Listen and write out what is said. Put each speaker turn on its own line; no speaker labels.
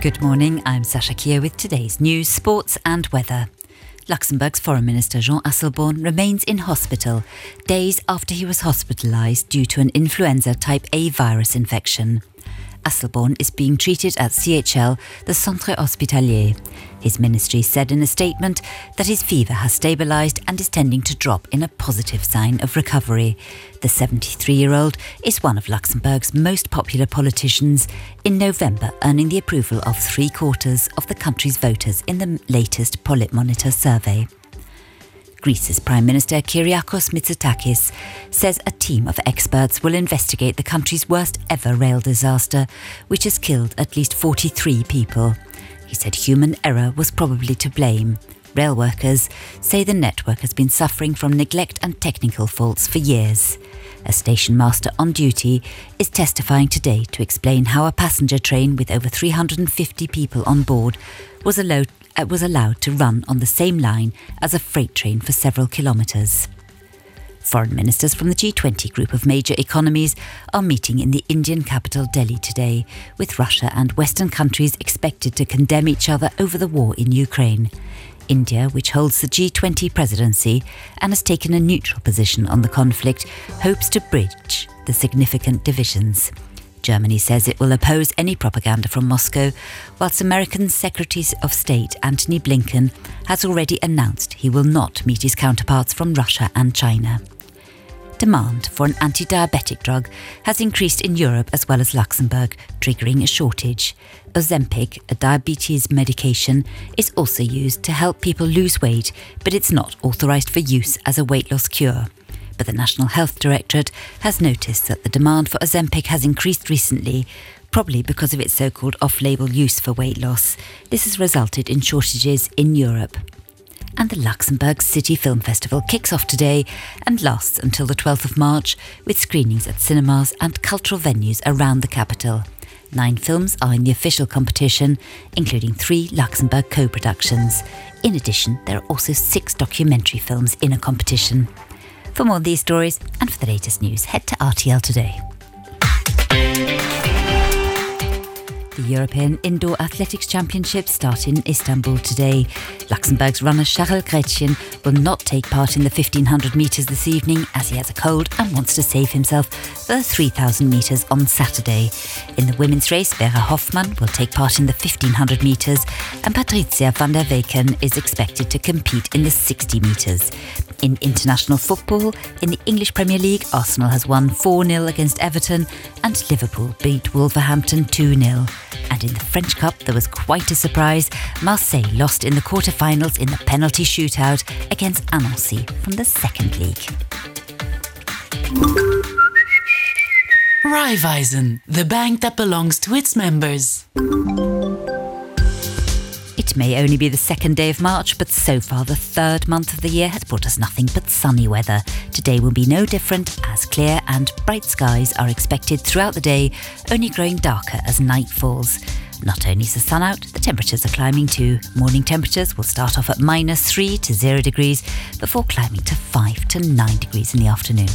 Good morning, I'm Sasha Kier with today's news, sports, and weather. Luxembourg's Foreign Minister Jean Asselborn remains in hospital days after he was hospitalised due to an influenza type A virus infection. Asselborn is being treated at CHL, the Centre Hospitalier. His ministry said in a statement that his fever has stabilised and is tending to drop in a positive sign of recovery. The 73 year old is one of Luxembourg's most popular politicians, in November earning the approval of three quarters of the country's voters in the latest Politmonitor survey. Greece's Prime Minister Kyriakos Mitsotakis says a team of experts will investigate the country's worst ever rail disaster, which has killed at least 43 people. He said human error was probably to blame. Rail workers say the network has been suffering from neglect and technical faults for years. A station master on duty is testifying today to explain how a passenger train with over 350 people on board was allowed, was allowed to run on the same line as a freight train for several kilometres. Foreign ministers from the G20 group of major economies are meeting in the Indian capital Delhi today, with Russia and Western countries expected to condemn each other over the war in Ukraine. India, which holds the G20 presidency and has taken a neutral position on the conflict, hopes to bridge the significant divisions. Germany says it will oppose any propaganda from Moscow, whilst American Secretary of State Antony Blinken has already announced he will not meet his counterparts from Russia and China demand for an anti diabetic drug has increased in Europe as well as Luxembourg, triggering a shortage. Ozempic, a diabetes medication, is also used to help people lose weight, but it's not authorised for use as a weight loss cure. But the National Health Directorate has noticed that the demand for Ozempic has increased recently, probably because of its so called off label use for weight loss. This has resulted in shortages in Europe and the Luxembourg City Film Festival kicks off today and lasts until the 12th of March with screenings at cinemas and cultural venues around the capital. Nine films are in the official competition, including three Luxembourg co productions. In addition, there are also six documentary films in a competition. For more of these stories and for the latest news, head to RTL Today. The European Indoor Athletics Championships start in Istanbul today. Luxembourg's runner Charles Grethen will not take part in the 1500 metres this evening as he has a cold and wants to save himself for the 3000 metres on Saturday. In the women's race, Vera Hoffmann will take part in the 1500 metres and Patricia van der Weken is expected to compete in the 60 metres. In international football, in the English Premier League, Arsenal has won 4 0 against Everton and Liverpool beat Wolverhampton 2 0. And in the French Cup, there was quite a surprise. Marseille lost in the quarter-finals in the penalty shootout against Annecy from the second league.
Raiffeisen, the bank that belongs to its members.
It may only be the second day of March, but so far the third month of the year has brought us nothing but sunny weather. Today will be no different, as clear and bright skies are expected throughout the day, only growing darker as night falls. Not only is the sun out, the temperatures are climbing too. Morning temperatures will start off at minus 3 to 0 degrees before climbing to 5 to 9 degrees in the afternoon.